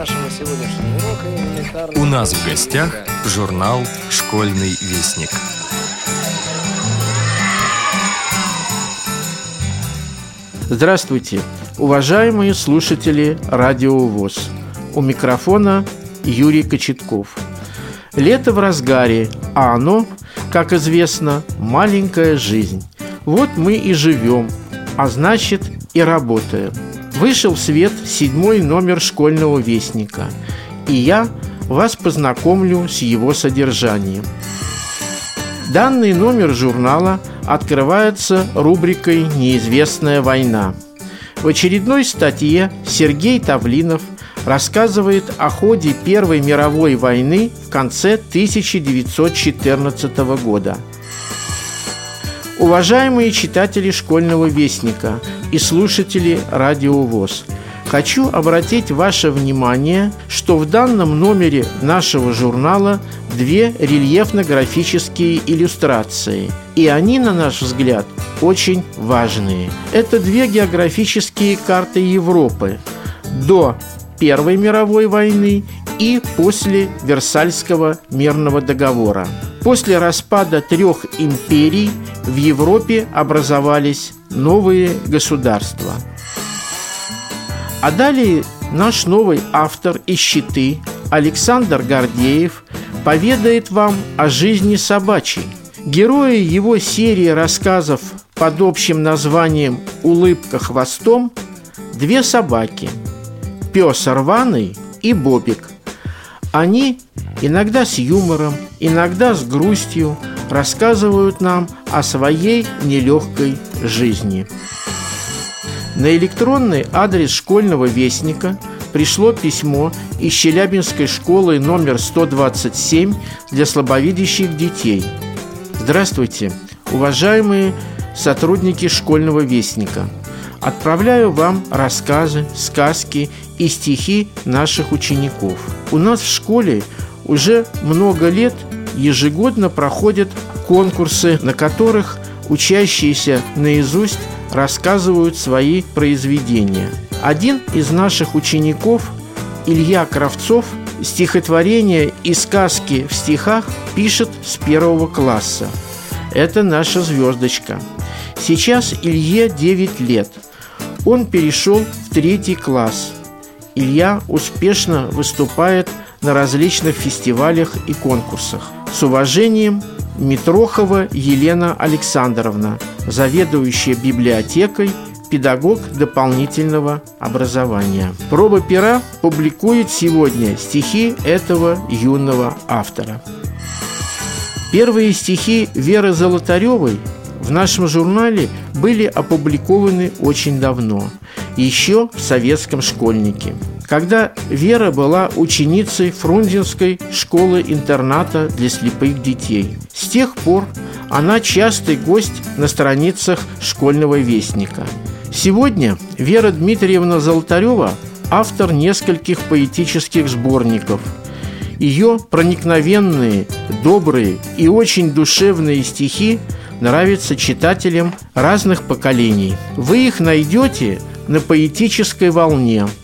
нашего сегодняшнего урока элементарно... У нас в гостях журнал «Школьный вестник». Здравствуйте, уважаемые слушатели Радио ВОЗ. У микрофона Юрий Кочетков. Лето в разгаре, а оно, как известно, маленькая жизнь. Вот мы и живем, а значит и работаем. Вышел в свет седьмой номер школьного вестника, и я вас познакомлю с его содержанием. Данный номер журнала открывается рубрикой «Неизвестная война». В очередной статье Сергей Тавлинов рассказывает о ходе Первой мировой войны в конце 1914 года. Уважаемые читатели школьного вестника и слушатели радио ВОЗ – Хочу обратить ваше внимание, что в данном номере нашего журнала две рельефно-графические иллюстрации, и они, на наш взгляд, очень важные. Это две географические карты Европы до Первой мировой войны и после Версальского мирного договора. После распада трех империй в Европе образовались новые государства – а далее наш новый автор и щиты Александр Гордеев поведает вам о жизни собачьей. Герои его серии рассказов под общим названием «Улыбка хвостом» две собаки – пес рваный и Бобик. Они иногда с юмором, иногда с грустью рассказывают нам о своей нелегкой жизни. На электронный адрес школьного вестника пришло письмо из Челябинской школы номер 127 для слабовидящих детей. Здравствуйте, уважаемые сотрудники школьного вестника. Отправляю вам рассказы, сказки и стихи наших учеников. У нас в школе уже много лет ежегодно проходят конкурсы, на которых учащиеся наизусть рассказывают свои произведения. Один из наших учеников, Илья Кравцов, стихотворения и сказки в стихах пишет с первого класса. Это наша звездочка. Сейчас Илье 9 лет. Он перешел в третий класс. Илья успешно выступает на различных фестивалях и конкурсах. С уважением, Митрохова Елена Александровна, заведующая библиотекой, педагог дополнительного образования. Проба пера публикует сегодня стихи этого юного автора. Первые стихи Веры Золотаревой в нашем журнале были опубликованы очень давно, еще в советском школьнике – когда Вера была ученицей Фрунзенской школы-интерната для слепых детей. С тех пор она частый гость на страницах школьного вестника. Сегодня Вера Дмитриевна Золотарева – автор нескольких поэтических сборников. Ее проникновенные, добрые и очень душевные стихи нравятся читателям разных поколений. Вы их найдете на поэтической волне –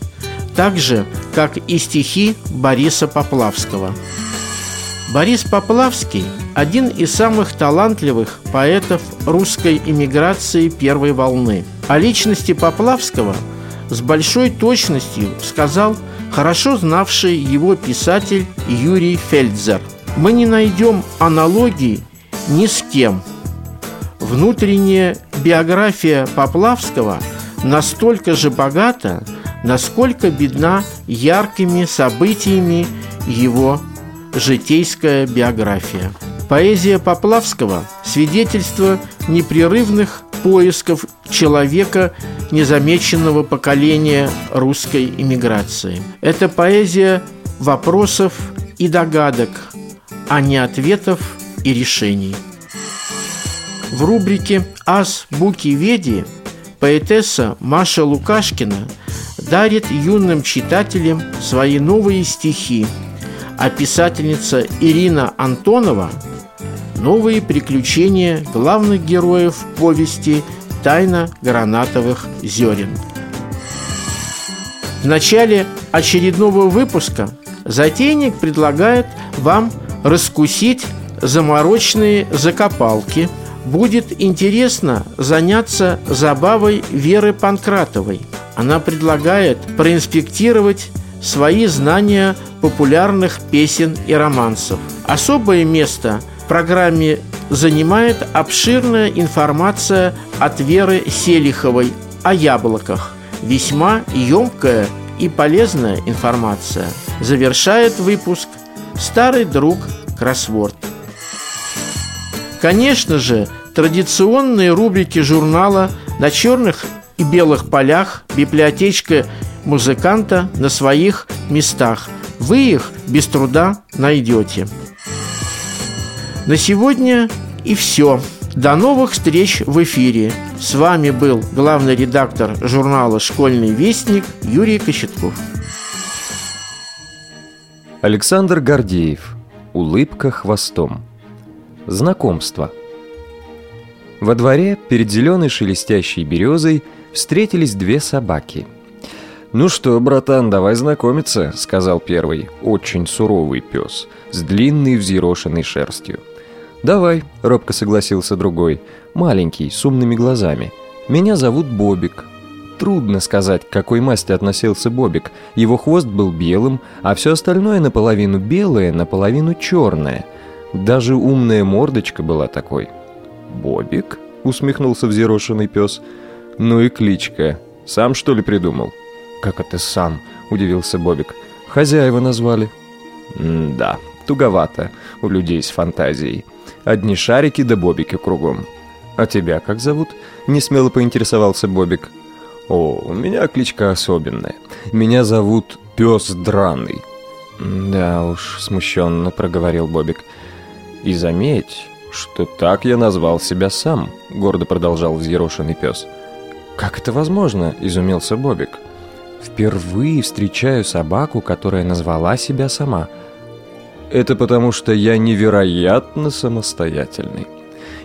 так же, как и стихи Бориса Поплавского. Борис Поплавский – один из самых талантливых поэтов русской эмиграции первой волны. О личности Поплавского с большой точностью сказал хорошо знавший его писатель Юрий Фельдзер. Мы не найдем аналогии ни с кем. Внутренняя биография Поплавского настолько же богата – насколько бедна яркими событиями его житейская биография. Поэзия Поплавского – свидетельство непрерывных поисков человека, незамеченного поколения русской иммиграции. Это поэзия вопросов и догадок, а не ответов и решений. В рубрике «Ас Буки Веди» поэтесса Маша Лукашкина – дарит юным читателям свои новые стихи, а писательница Ирина Антонова – новые приключения главных героев повести «Тайна гранатовых зерен». В начале очередного выпуска затейник предлагает вам раскусить заморочные закопалки. Будет интересно заняться забавой Веры Панкратовой. Она предлагает проинспектировать свои знания популярных песен и романсов. Особое место в программе занимает обширная информация от Веры Селиховой о яблоках. Весьма емкая и полезная информация. Завершает выпуск старый друг кроссворд. Конечно же, традиционные рубрики журнала на черных и белых полях библиотечка музыканта на своих местах. Вы их без труда найдете. На сегодня и все. До новых встреч в эфире. С вами был главный редактор журнала «Школьный вестник» Юрий Кочетков. Александр Гордеев. Улыбка хвостом. Знакомство. Во дворе перед зеленой шелестящей березой встретились две собаки. «Ну что, братан, давай знакомиться», — сказал первый, очень суровый пес, с длинной взъерошенной шерстью. «Давай», — робко согласился другой, маленький, с умными глазами. «Меня зовут Бобик». Трудно сказать, к какой масти относился Бобик. Его хвост был белым, а все остальное наполовину белое, наполовину черное. Даже умная мордочка была такой. «Бобик?» — усмехнулся взъерошенный пес. «Ну и кличка. Сам, что ли, придумал?» «Как это сам?» — удивился Бобик. «Хозяева назвали». «Да, туговато у людей с фантазией. Одни шарики да бобики кругом». «А тебя как зовут?» — несмело поинтересовался Бобик. «О, у меня кличка особенная. Меня зовут Пес Драный». «Да уж», — смущенно проговорил Бобик. «И заметь, что так я назвал себя сам», — гордо продолжал взъерошенный пес. «Как это возможно?» — изумился Бобик. «Впервые встречаю собаку, которая назвала себя сама». «Это потому, что я невероятно самостоятельный».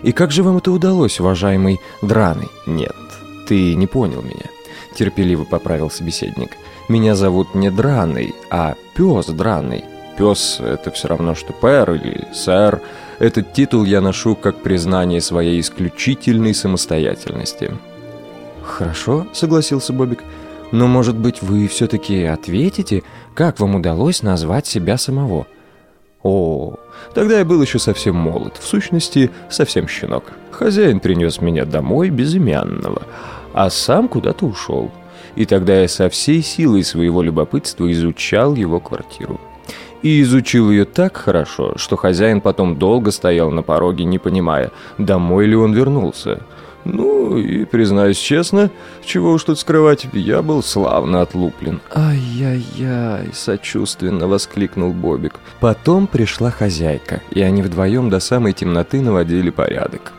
«И как же вам это удалось, уважаемый Драный?» «Нет, ты не понял меня», — терпеливо поправил собеседник. «Меня зовут не Драный, а Пес Драный. Пес — это все равно, что пэр или сэр. Этот титул я ношу как признание своей исключительной самостоятельности». «Хорошо», — согласился Бобик. «Но, может быть, вы все-таки ответите, как вам удалось назвать себя самого?» О, тогда я был еще совсем молод, в сущности, совсем щенок. Хозяин принес меня домой безымянного, а сам куда-то ушел. И тогда я со всей силой своего любопытства изучал его квартиру. И изучил ее так хорошо, что хозяин потом долго стоял на пороге, не понимая, домой ли он вернулся. Ну, и, признаюсь честно, чего уж тут скрывать, я был славно отлуплен. «Ай-яй-яй!» — сочувственно воскликнул Бобик. Потом пришла хозяйка, и они вдвоем до самой темноты наводили порядок.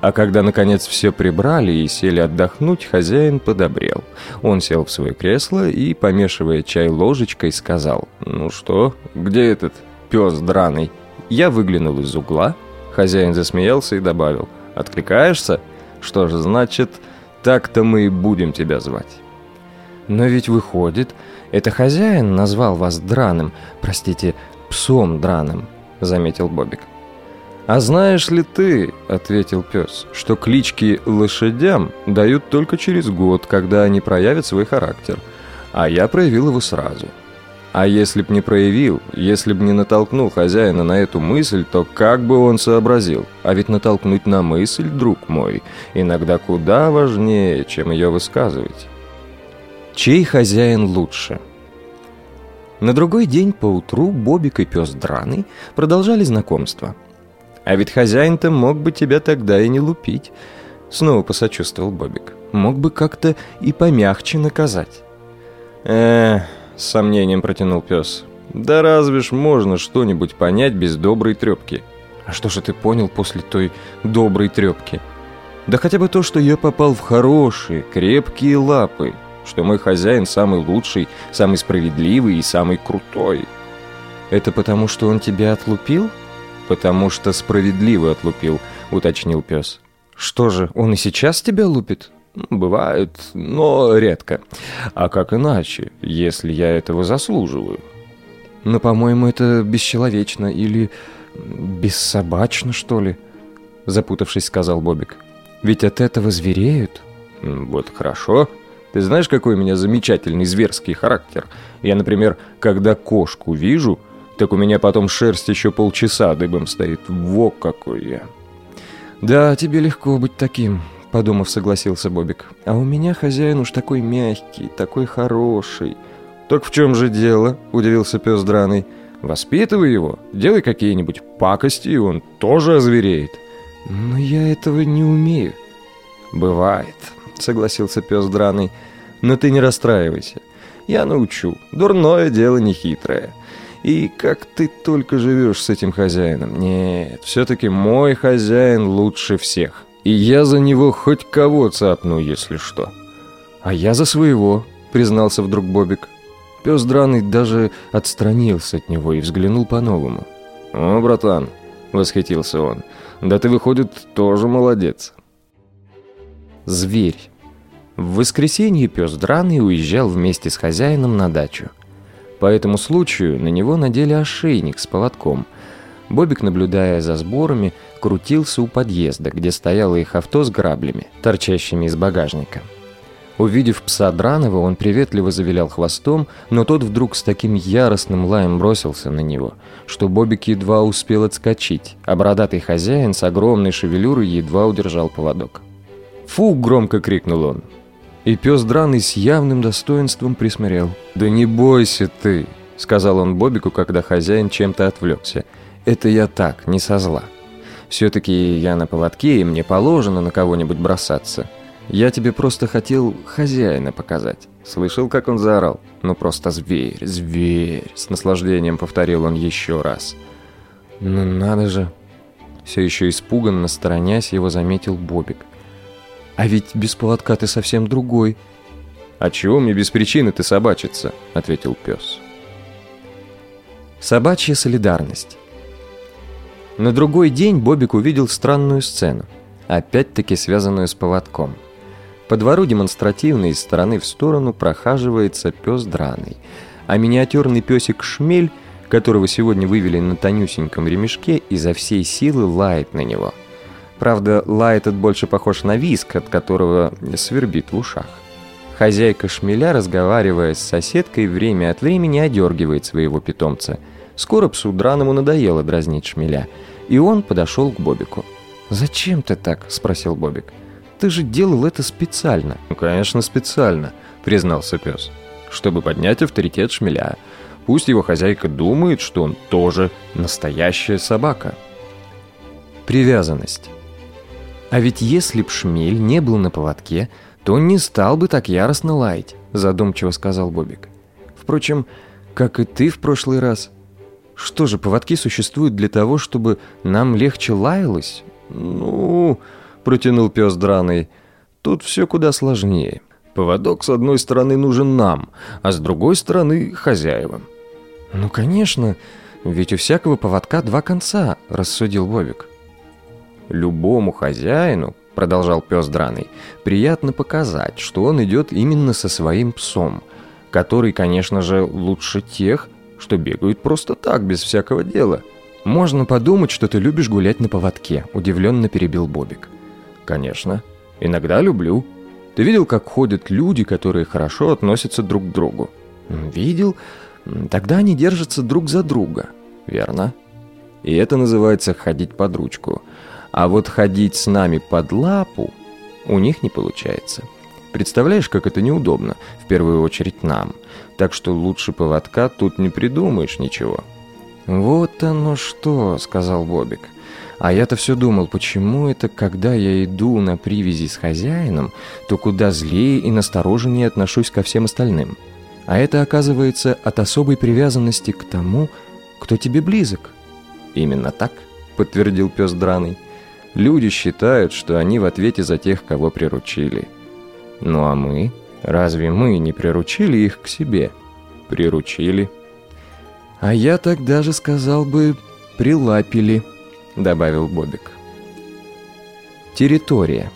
А когда, наконец, все прибрали и сели отдохнуть, хозяин подобрел. Он сел в свое кресло и, помешивая чай ложечкой, сказал, «Ну что, где этот пес драный?» Я выглянул из угла. Хозяин засмеялся и добавил, «Откликаешься?» Что же, значит, так-то мы и будем тебя звать. Но ведь выходит, это хозяин назвал вас драным, простите, псом драным, заметил Бобик. «А знаешь ли ты, — ответил пес, — что клички лошадям дают только через год, когда они проявят свой характер, а я проявил его сразу. А если б не проявил, если б не натолкнул хозяина на эту мысль, то как бы он сообразил? А ведь натолкнуть на мысль, друг мой, иногда куда важнее, чем ее высказывать. Чей хозяин лучше? На другой день поутру Бобик и пес Драный продолжали знакомство. А ведь хозяин-то мог бы тебя тогда и не лупить. Снова посочувствовал Бобик. Мог бы как-то и помягче наказать. Эх... С сомнением протянул пес. Да разве ж можно что-нибудь понять без доброй трепки? А что же ты понял после той доброй трепки? Да хотя бы то, что я попал в хорошие, крепкие лапы, что мой хозяин самый лучший, самый справедливый и самый крутой. Это потому, что он тебя отлупил? Потому что справедливо отлупил, уточнил пес. Что же, он и сейчас тебя лупит? Бывает, но редко. А как иначе, если я этого заслуживаю? Но, по-моему, это бесчеловечно или бессобачно, что ли? Запутавшись, сказал Бобик. Ведь от этого звереют. Вот хорошо. Ты знаешь, какой у меня замечательный зверский характер? Я, например, когда кошку вижу, так у меня потом шерсть еще полчаса дыбом стоит. Во какой я. Да, тебе легко быть таким, подумав, согласился Бобик. А у меня хозяин уж такой мягкий, такой хороший. Так в чем же дело? Удивился пес драный. Воспитывай его, делай какие-нибудь пакости, и он тоже озвереет. Но я этого не умею. Бывает, согласился пес драный. Но ты не расстраивайся. Я научу. Дурное дело не хитрое. И как ты только живешь с этим хозяином. Нет, все-таки мой хозяин лучше всех. И я за него хоть кого цапну, если что. А я за своего, признался вдруг Бобик. Пес драный даже отстранился от него и взглянул по-новому. «О, братан!» — восхитился он. «Да ты, выходит, тоже молодец!» Зверь. В воскресенье пес драный уезжал вместе с хозяином на дачу. По этому случаю на него надели ошейник с поводком. Бобик, наблюдая за сборами, крутился у подъезда, где стояло их авто с граблями, торчащими из багажника. Увидев пса Дранова, он приветливо завилял хвостом, но тот вдруг с таким яростным лаем бросился на него, что Бобик едва успел отскочить, а бородатый хозяин с огромной шевелюрой едва удержал поводок. «Фу!» — громко крикнул он. И пес Драный с явным достоинством присмотрел. «Да не бойся ты!» — сказал он Бобику, когда хозяин чем-то отвлекся. «Это я так, не со зла. Все-таки я на поводке, и мне положено на кого-нибудь бросаться». Я тебе просто хотел хозяина показать. Слышал, как он заорал? Ну просто зверь, зверь. С наслаждением повторил он еще раз. Ну надо же. Все еще испуганно сторонясь, его заметил Бобик. А ведь без поводка ты совсем другой. А чего мне без причины ты собачиться? Ответил пес. Собачья солидарность. На другой день Бобик увидел странную сцену, опять-таки связанную с поводком – по двору демонстративно из стороны в сторону прохаживается пес драный, а миниатюрный песик Шмель, которого сегодня вывели на тонюсеньком ремешке, изо всей силы лает на него. Правда, лай этот больше похож на виск, от которого свербит в ушах. Хозяйка шмеля, разговаривая с соседкой, время от времени одергивает своего питомца. Скоро псу драному надоело дразнить шмеля, и он подошел к Бобику. «Зачем ты так?» – спросил Бобик. Ты же делал это специально». «Ну, конечно, специально», — признался пес. «Чтобы поднять авторитет шмеля. Пусть его хозяйка думает, что он тоже настоящая собака». Привязанность. А ведь если б шмель не был на поводке, то он не стал бы так яростно лаять, задумчиво сказал Бобик. Впрочем, как и ты в прошлый раз. Что же, поводки существуют для того, чтобы нам легче лаялось? Ну, — протянул пес драный. «Тут все куда сложнее. Поводок с одной стороны нужен нам, а с другой стороны — хозяевам». «Ну, конечно, ведь у всякого поводка два конца», — рассудил Бобик. «Любому хозяину, — продолжал пес драный, — приятно показать, что он идет именно со своим псом, который, конечно же, лучше тех, что бегают просто так, без всякого дела». «Можно подумать, что ты любишь гулять на поводке», — удивленно перебил Бобик. Конечно. Иногда люблю. Ты видел, как ходят люди, которые хорошо относятся друг к другу? Видел. Тогда они держатся друг за друга. Верно. И это называется ходить под ручку. А вот ходить с нами под лапу у них не получается. Представляешь, как это неудобно, в первую очередь нам. Так что лучше поводка тут не придумаешь ничего. «Вот оно что», — сказал Бобик. А я-то все думал, почему это, когда я иду на привязи с хозяином, то куда злее и настороженнее отношусь ко всем остальным. А это, оказывается, от особой привязанности к тому, кто тебе близок. Именно так, подтвердил пес драный. Люди считают, что они в ответе за тех, кого приручили. Ну а мы? Разве мы не приручили их к себе? Приручили. А я так даже сказал бы, прилапили. — добавил Бобик. Территория.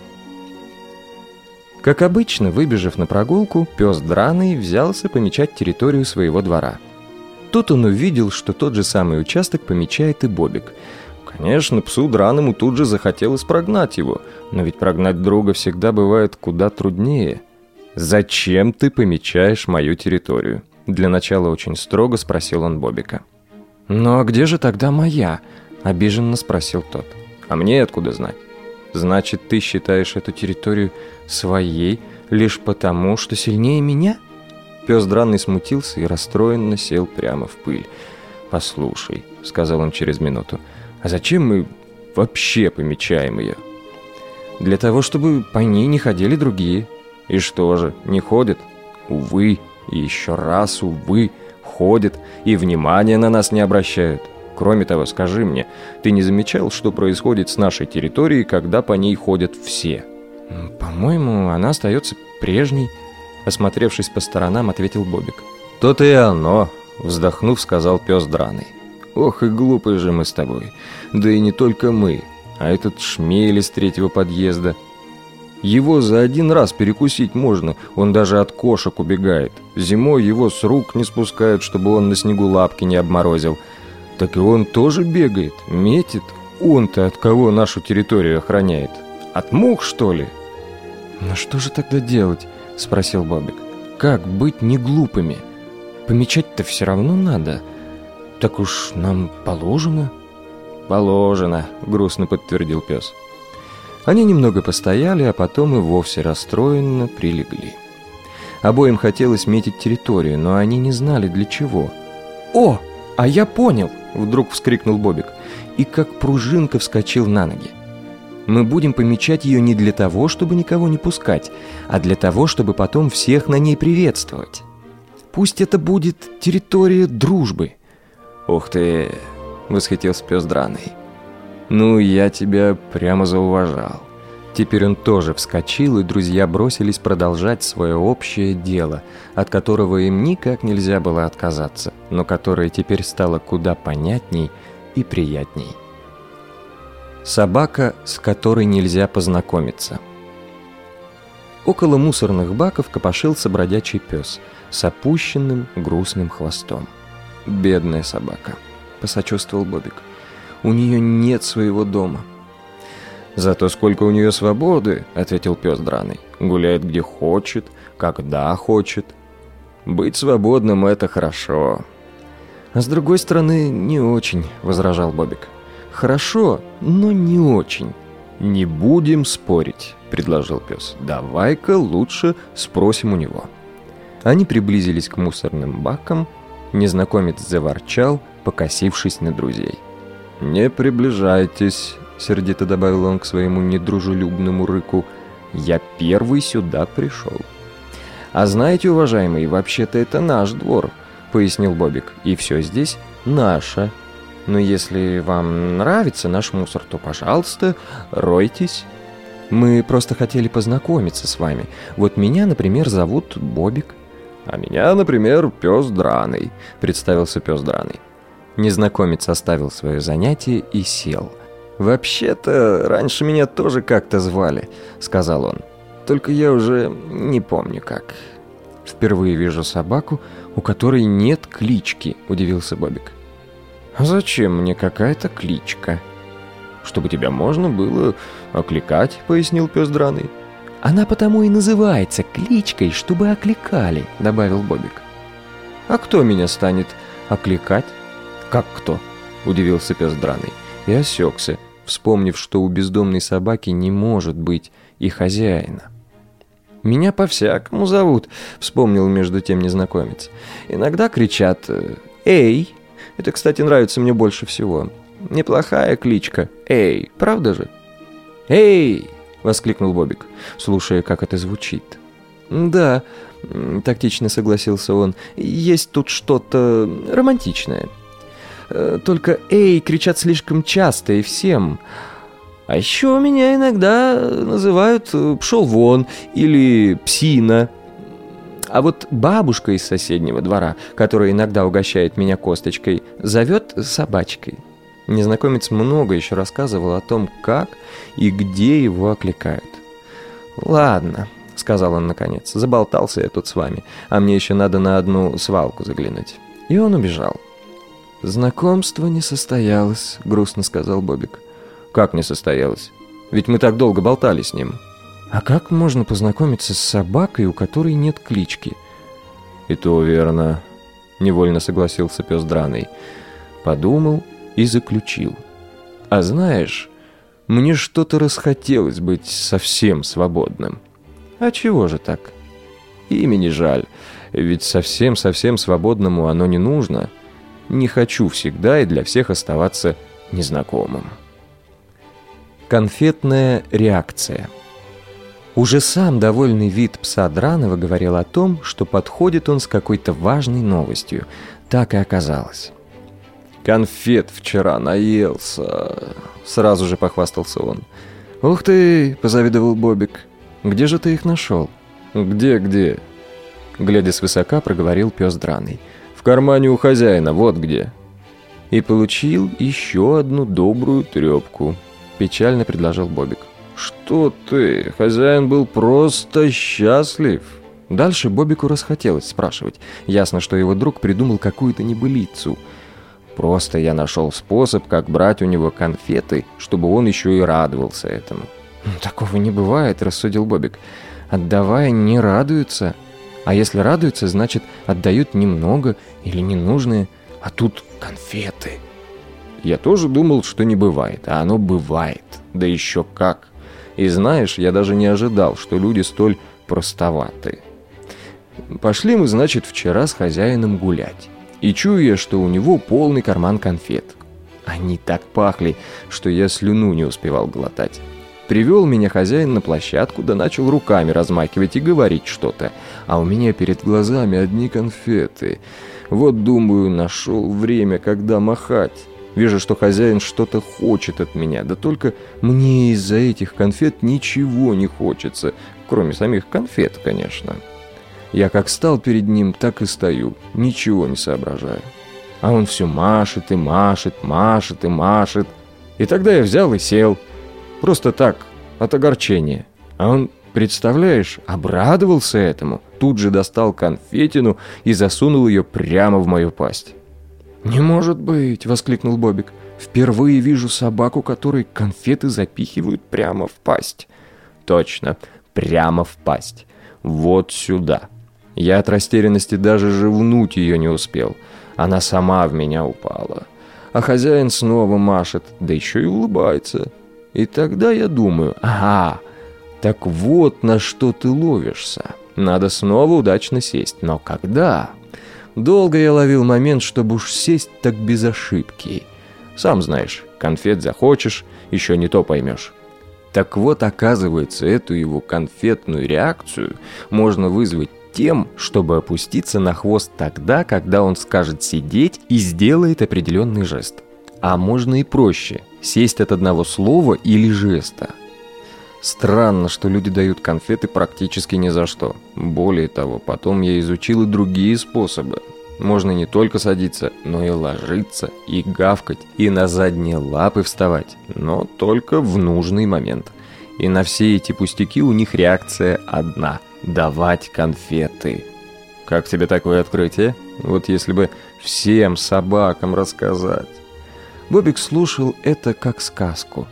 Как обычно, выбежав на прогулку, пес Драный взялся помечать территорию своего двора. Тут он увидел, что тот же самый участок помечает и Бобик. Конечно, псу Драному тут же захотелось прогнать его, но ведь прогнать друга всегда бывает куда труднее. «Зачем ты помечаешь мою территорию?» Для начала очень строго спросил он Бобика. «Ну а где же тогда моя?» – обиженно спросил тот. «А мне откуда знать?» «Значит, ты считаешь эту территорию своей лишь потому, что сильнее меня?» Пес драный смутился и расстроенно сел прямо в пыль. «Послушай», — сказал он через минуту, — «а зачем мы вообще помечаем ее?» «Для того, чтобы по ней не ходили другие». «И что же, не ходят?» «Увы, и еще раз, увы, ходят, и внимания на нас не обращают. Кроме того, скажи мне, ты не замечал, что происходит с нашей территорией, когда по ней ходят все?» «По-моему, она остается прежней», — осмотревшись по сторонам, ответил Бобик. «То-то и оно», — вздохнув, сказал пес драный. «Ох и глупые же мы с тобой. Да и не только мы, а этот шмель из третьего подъезда. Его за один раз перекусить можно, он даже от кошек убегает. Зимой его с рук не спускают, чтобы он на снегу лапки не обморозил. Так и он тоже бегает, метит. Он-то от кого нашу территорию охраняет? От мух, что ли? «Ну что же тогда делать?» — спросил Бобик. «Как быть не глупыми? Помечать-то все равно надо. Так уж нам положено». «Положено», — грустно подтвердил пес. Они немного постояли, а потом и вовсе расстроенно прилегли. Обоим хотелось метить территорию, но они не знали для чего. «О, а я понял!» — вдруг вскрикнул Бобик. И как пружинка вскочил на ноги. Мы будем помечать ее не для того, чтобы никого не пускать, а для того, чтобы потом всех на ней приветствовать. Пусть это будет территория дружбы. Ух ты, восхитился пес драный. Ну, я тебя прямо зауважал. Теперь он тоже вскочил, и друзья бросились продолжать свое общее дело, от которого им никак нельзя было отказаться, но которое теперь стало куда понятней и приятней. Собака, с которой нельзя познакомиться. Около мусорных баков копошился бродячий пес с опущенным грустным хвостом. «Бедная собака», — посочувствовал Бобик. «У нее нет своего дома». «Зато сколько у нее свободы», — ответил пес драный. «Гуляет где хочет, когда хочет. Быть свободным — это хорошо». «А с другой стороны, не очень», — возражал Бобик. Хорошо, но не очень. Не будем спорить, предложил пес. Давай-ка лучше спросим у него. Они приблизились к мусорным бакам. Незнакомец заворчал, покосившись на друзей. «Не приближайтесь», — сердито добавил он к своему недружелюбному рыку. «Я первый сюда пришел». «А знаете, уважаемый, вообще-то это наш двор», — пояснил Бобик. «И все здесь наше». Но если вам нравится наш мусор, то, пожалуйста, ройтесь. Мы просто хотели познакомиться с вами. Вот меня, например, зовут Бобик. А меня, например, Пес Драный, представился Пес Драный. Незнакомец оставил свое занятие и сел. «Вообще-то, раньше меня тоже как-то звали», — сказал он. «Только я уже не помню как». «Впервые вижу собаку, у которой нет клички», — удивился Бобик. А «Зачем мне какая-то кличка?» «Чтобы тебя можно было окликать», — пояснил пес драный. «Она потому и называется кличкой, чтобы окликали», — добавил Бобик. «А кто меня станет окликать?» «Как кто?» — удивился пес драный и осекся, вспомнив, что у бездомной собаки не может быть и хозяина. «Меня по-всякому зовут», — вспомнил между тем незнакомец. «Иногда кричат «Эй!» Это, кстати, нравится мне больше всего. Неплохая кличка. Эй, правда же? Эй! Воскликнул Бобик, слушая, как это звучит. Да, тактично согласился он. Есть тут что-то романтичное. Э, только эй кричат слишком часто и всем. А еще меня иногда называют э, «пшел вон» или «псина». А вот бабушка из соседнего двора, которая иногда угощает меня косточкой, зовет собачкой. Незнакомец много еще рассказывал о том, как и где его окликают. «Ладно», сказал он наконец. «Заболтался я тут с вами, а мне еще надо на одну свалку заглянуть». И он убежал. «Знакомство не состоялось», — грустно сказал Бобик. «Как не состоялось? Ведь мы так долго болтали с ним». «А как можно познакомиться с собакой, у которой нет клички?» «И то верно», — невольно согласился пес Драный. Подумал и заключил. «А знаешь, мне что-то расхотелось быть совсем свободным». А чего же так? Имени жаль, ведь совсем-совсем свободному оно не нужно. Не хочу всегда и для всех оставаться незнакомым. Конфетная реакция. Уже сам довольный вид пса Дранова говорил о том, что подходит он с какой-то важной новостью. Так и оказалось. «Конфет вчера наелся», — сразу же похвастался он. «Ух ты!» — позавидовал Бобик. Где же ты их нашел?» «Где, где?» Глядя свысока, проговорил пес драный. «В кармане у хозяина, вот где». И получил еще одну добрую трепку. Печально предложил Бобик. «Что ты? Хозяин был просто счастлив!» Дальше Бобику расхотелось спрашивать. Ясно, что его друг придумал какую-то небылицу. Просто я нашел способ, как брать у него конфеты, чтобы он еще и радовался этому. «Такого не бывает», — рассудил Бобик. «Отдавая, не радуются. А если радуются, значит, отдают немного или ненужные. А тут конфеты». Я тоже думал, что не бывает, а оно бывает. Да еще как. И знаешь, я даже не ожидал, что люди столь простоваты. Пошли мы, значит, вчера с хозяином гулять. И чую я, что у него полный карман конфет. Они так пахли, что я слюну не успевал глотать. Привел меня хозяин на площадку, да начал руками размахивать и говорить что-то. А у меня перед глазами одни конфеты. Вот, думаю, нашел время, когда махать. Вижу, что хозяин что-то хочет от меня, да только мне из-за этих конфет ничего не хочется, кроме самих конфет, конечно. Я как стал перед ним, так и стою, ничего не соображаю. А он все машет и машет, машет и машет. И тогда я взял и сел – Просто так, от огорчения. А он, представляешь, обрадовался этому. Тут же достал конфетину и засунул ее прямо в мою пасть. «Не может быть!» — воскликнул Бобик. «Впервые вижу собаку, которой конфеты запихивают прямо в пасть». «Точно, прямо в пасть. Вот сюда». Я от растерянности даже живнуть ее не успел. Она сама в меня упала. А хозяин снова машет, да еще и улыбается. И тогда я думаю, ага, так вот на что ты ловишься. Надо снова удачно сесть. Но когда? Долго я ловил момент, чтобы уж сесть так без ошибки. Сам знаешь, конфет захочешь, еще не то поймешь. Так вот, оказывается, эту его конфетную реакцию можно вызвать тем, чтобы опуститься на хвост тогда, когда он скажет сидеть и сделает определенный жест. А можно и проще – сесть от одного слова или жеста. Странно, что люди дают конфеты практически ни за что. Более того, потом я изучил и другие способы. Можно не только садиться, но и ложиться, и гавкать, и на задние лапы вставать, но только в нужный момент. И на все эти пустяки у них реакция одна – давать конфеты. Как тебе такое открытие? Вот если бы всем собакам рассказать. Бобик слушал это как сказку,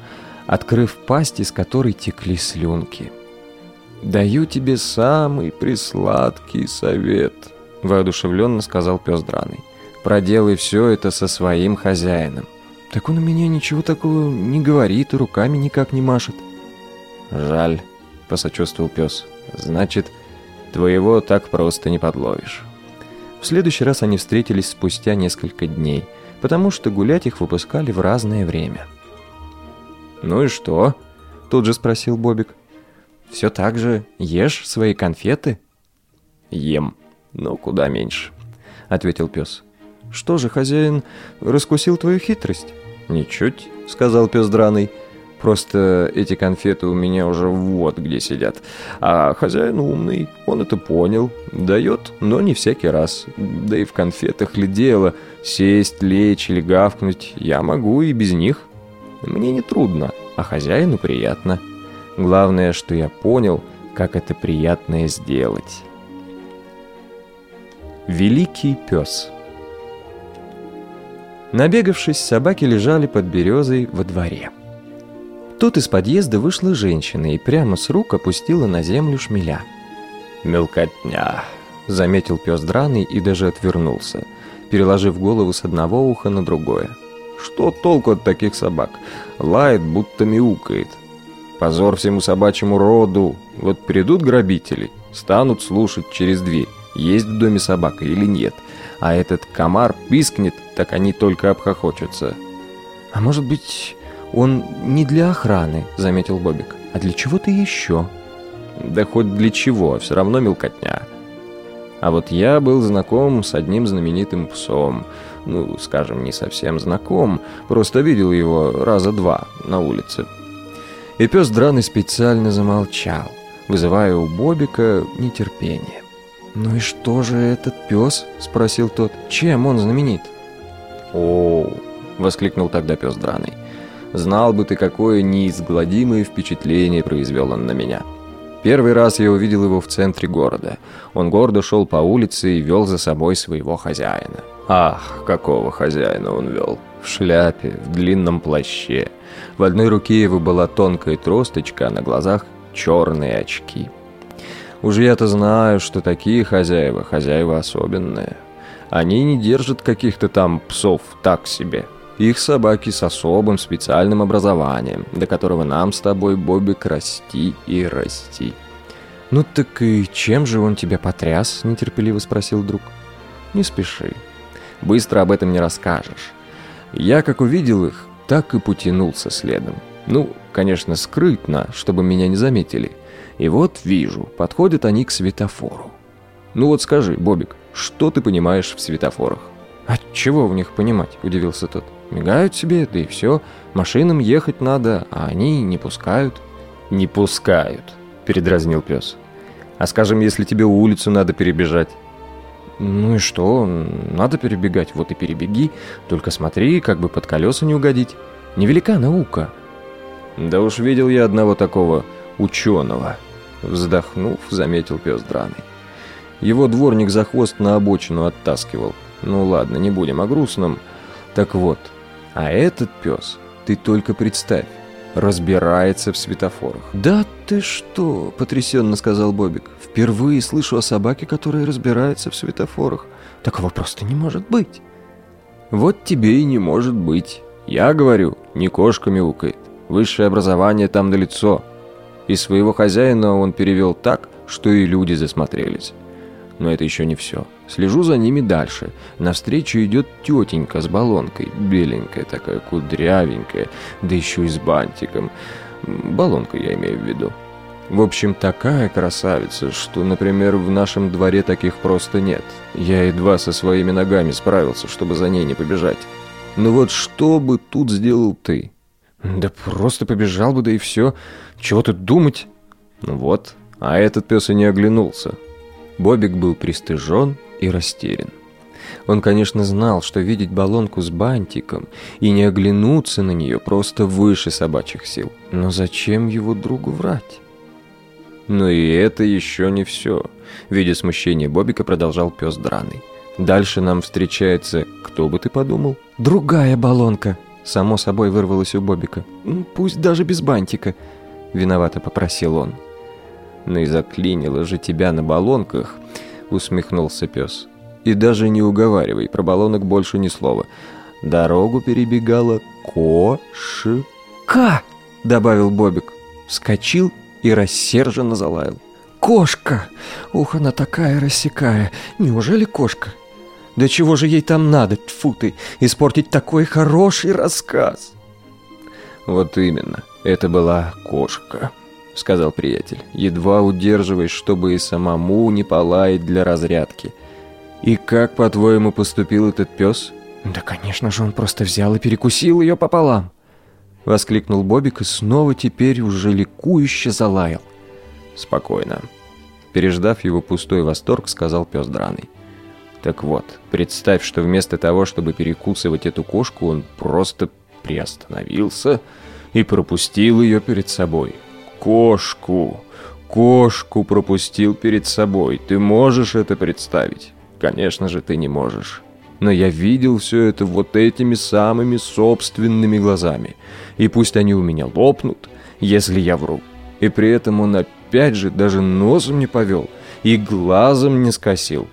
открыв пасть, из которой текли слюнки. «Даю тебе самый присладкий совет», — воодушевленно сказал пес Драный. «Проделай все это со своим хозяином». «Так он у меня ничего такого не говорит и руками никак не машет». «Жаль», — посочувствовал пес. «Значит, твоего так просто не подловишь». В следующий раз они встретились спустя несколько дней — потому что гулять их выпускали в разное время. «Ну и что?» – тут же спросил Бобик. «Все так же ешь свои конфеты?» «Ем, но куда меньше», – ответил пес. «Что же, хозяин раскусил твою хитрость?» «Ничуть», – сказал пес драный. Просто эти конфеты у меня уже вот где сидят. А хозяин умный, он это понял. Дает, но не всякий раз. Да и в конфетах ли дело. Сесть, лечь или гавкнуть я могу и без них. Мне не трудно, а хозяину приятно. Главное, что я понял, как это приятное сделать. Великий пес Набегавшись, собаки лежали под березой во дворе. Тут из подъезда вышла женщина и прямо с рук опустила на землю шмеля. «Мелкотня», — заметил пес драный и даже отвернулся, переложив голову с одного уха на другое. «Что толку от таких собак? Лает, будто мяукает. Позор всему собачьему роду. Вот придут грабители, станут слушать через дверь, есть в доме собака или нет. А этот комар пискнет, так они только обхохочутся». «А может быть, он не для охраны», — заметил Бобик, — «а для чего-то еще». «Да хоть для чего, все равно мелкотня». А вот я был знаком с одним знаменитым псом. Ну, скажем, не совсем знаком, просто видел его раза два на улице. И пес драный специально замолчал, вызывая у Бобика нетерпение. «Ну и что же этот пес?» — спросил тот. «Чем он знаменит?» «О!» — воскликнул тогда пес драный. «Знал бы ты, какое неизгладимое впечатление произвел он на меня!» Первый раз я увидел его в центре города. Он гордо шел по улице и вел за собой своего хозяина. Ах, какого хозяина он вел! В шляпе, в длинном плаще. В одной руке его была тонкая тросточка, а на глазах черные очки. Уж я-то знаю, что такие хозяева, хозяева особенные. Они не держат каких-то там псов так себе. Их собаки с особым специальным образованием, до которого нам с тобой, Бобик, расти и расти. «Ну так и чем же он тебя потряс?» – нетерпеливо спросил друг. «Не спеши. Быстро об этом не расскажешь. Я как увидел их, так и потянулся следом. Ну, конечно, скрытно, чтобы меня не заметили. И вот вижу, подходят они к светофору. Ну вот скажи, Бобик, что ты понимаешь в светофорах? «А чего в них понимать?» – удивился тот. «Мигают себе, да и все. Машинам ехать надо, а они не пускают». «Не пускают», – передразнил пес. «А скажем, если тебе улицу надо перебежать?» «Ну и что? Надо перебегать, вот и перебеги. Только смотри, как бы под колеса не угодить. Невелика наука». «Да уж видел я одного такого ученого», – вздохнув, заметил пес драный. Его дворник за хвост на обочину оттаскивал. Ну ладно, не будем о грустном. Так вот, а этот пес, ты только представь, разбирается в светофорах. «Да ты что?» – потрясенно сказал Бобик. «Впервые слышу о собаке, которая разбирается в светофорах. Такого просто не может быть». «Вот тебе и не может быть. Я говорю, не кошка мяукает. Высшее образование там на лицо. И своего хозяина он перевел так, что и люди засмотрелись. Но это еще не все. Слежу за ними дальше. Навстречу идет тетенька с баллонкой. Беленькая такая, кудрявенькая, да еще и с бантиком. Баллонка я имею в виду. В общем, такая красавица, что, например, в нашем дворе таких просто нет. Я едва со своими ногами справился, чтобы за ней не побежать. Ну вот что бы тут сделал ты? Да просто побежал бы, да и все. Чего тут думать? Ну вот, а этот пес и не оглянулся. Бобик был пристыжен и растерян. Он, конечно, знал, что видеть баллонку с бантиком и не оглянуться на нее просто выше собачьих сил. Но зачем его другу врать? Но и это еще не все. Видя смущение Бобика, продолжал пес драный. Дальше нам встречается, кто бы ты подумал? Другая баллонка. Само собой вырвалось у Бобика. Пусть даже без бантика. Виновато попросил он. «Ну и заклинило же тебя на баллонках», — усмехнулся пес. «И даже не уговаривай, про баллонок больше ни слова. Дорогу перебегала кошка», — добавил Бобик. Вскочил и рассерженно залаял. «Кошка! Ух, она такая рассекая! Неужели кошка? Да чего же ей там надо, тьфу ты, испортить такой хороший рассказ?» «Вот именно, это была кошка». — сказал приятель, едва удерживаясь, чтобы и самому не полаять для разрядки. «И как, по-твоему, поступил этот пес?» «Да, конечно же, он просто взял и перекусил ее пополам!» Воскликнул Бобик и снова теперь уже ликующе залаял. «Спокойно». Переждав его пустой восторг, сказал пес драный. «Так вот, представь, что вместо того, чтобы перекусывать эту кошку, он просто приостановился и пропустил ее перед собой» кошку, кошку пропустил перед собой. Ты можешь это представить? Конечно же, ты не можешь. Но я видел все это вот этими самыми собственными глазами. И пусть они у меня лопнут, если я вру. И при этом он опять же даже носом не повел и глазом не скосил.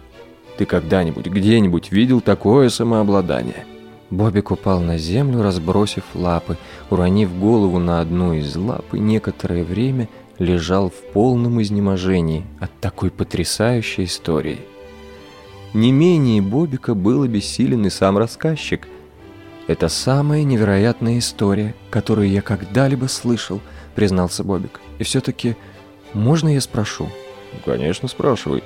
Ты когда-нибудь где-нибудь видел такое самообладание? Бобик упал на землю, разбросив лапы, уронив голову на одну из лап и некоторое время лежал в полном изнеможении от такой потрясающей истории. Не менее Бобика был обессилен и сам рассказчик. «Это самая невероятная история, которую я когда-либо слышал», — признался Бобик. «И все-таки, можно я спрошу?» «Конечно, спрашивай».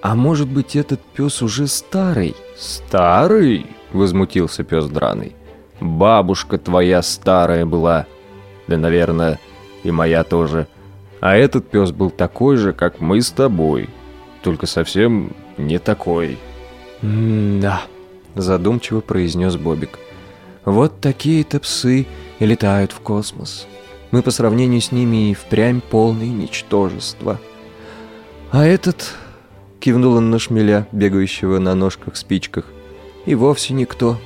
«А может быть, этот пес уже старый?» «Старый?» — возмутился пес драный. «Бабушка твоя старая была. Да, наверное, и моя тоже. А этот пес был такой же, как мы с тобой. Только совсем не такой. «Да», — задумчиво произнес Бобик. «Вот такие-то псы и летают в космос. Мы по сравнению с ними и впрямь полные ничтожества. А этот...» — кивнул он на шмеля, бегающего на ножках-спичках. «И вовсе никто».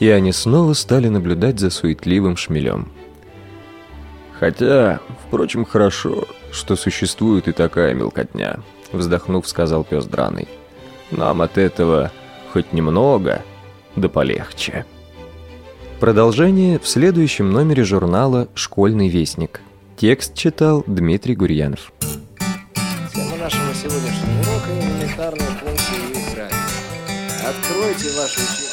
И они снова стали наблюдать за суетливым шмелем. «Хотя, впрочем, хорошо, что существует и такая мелкотня», — вздохнув, сказал пес драный. «Нам от этого хоть немного, да полегче». Продолжение в следующем номере журнала «Школьный вестник». Текст читал Дмитрий Гурьянов. Откройте учебники.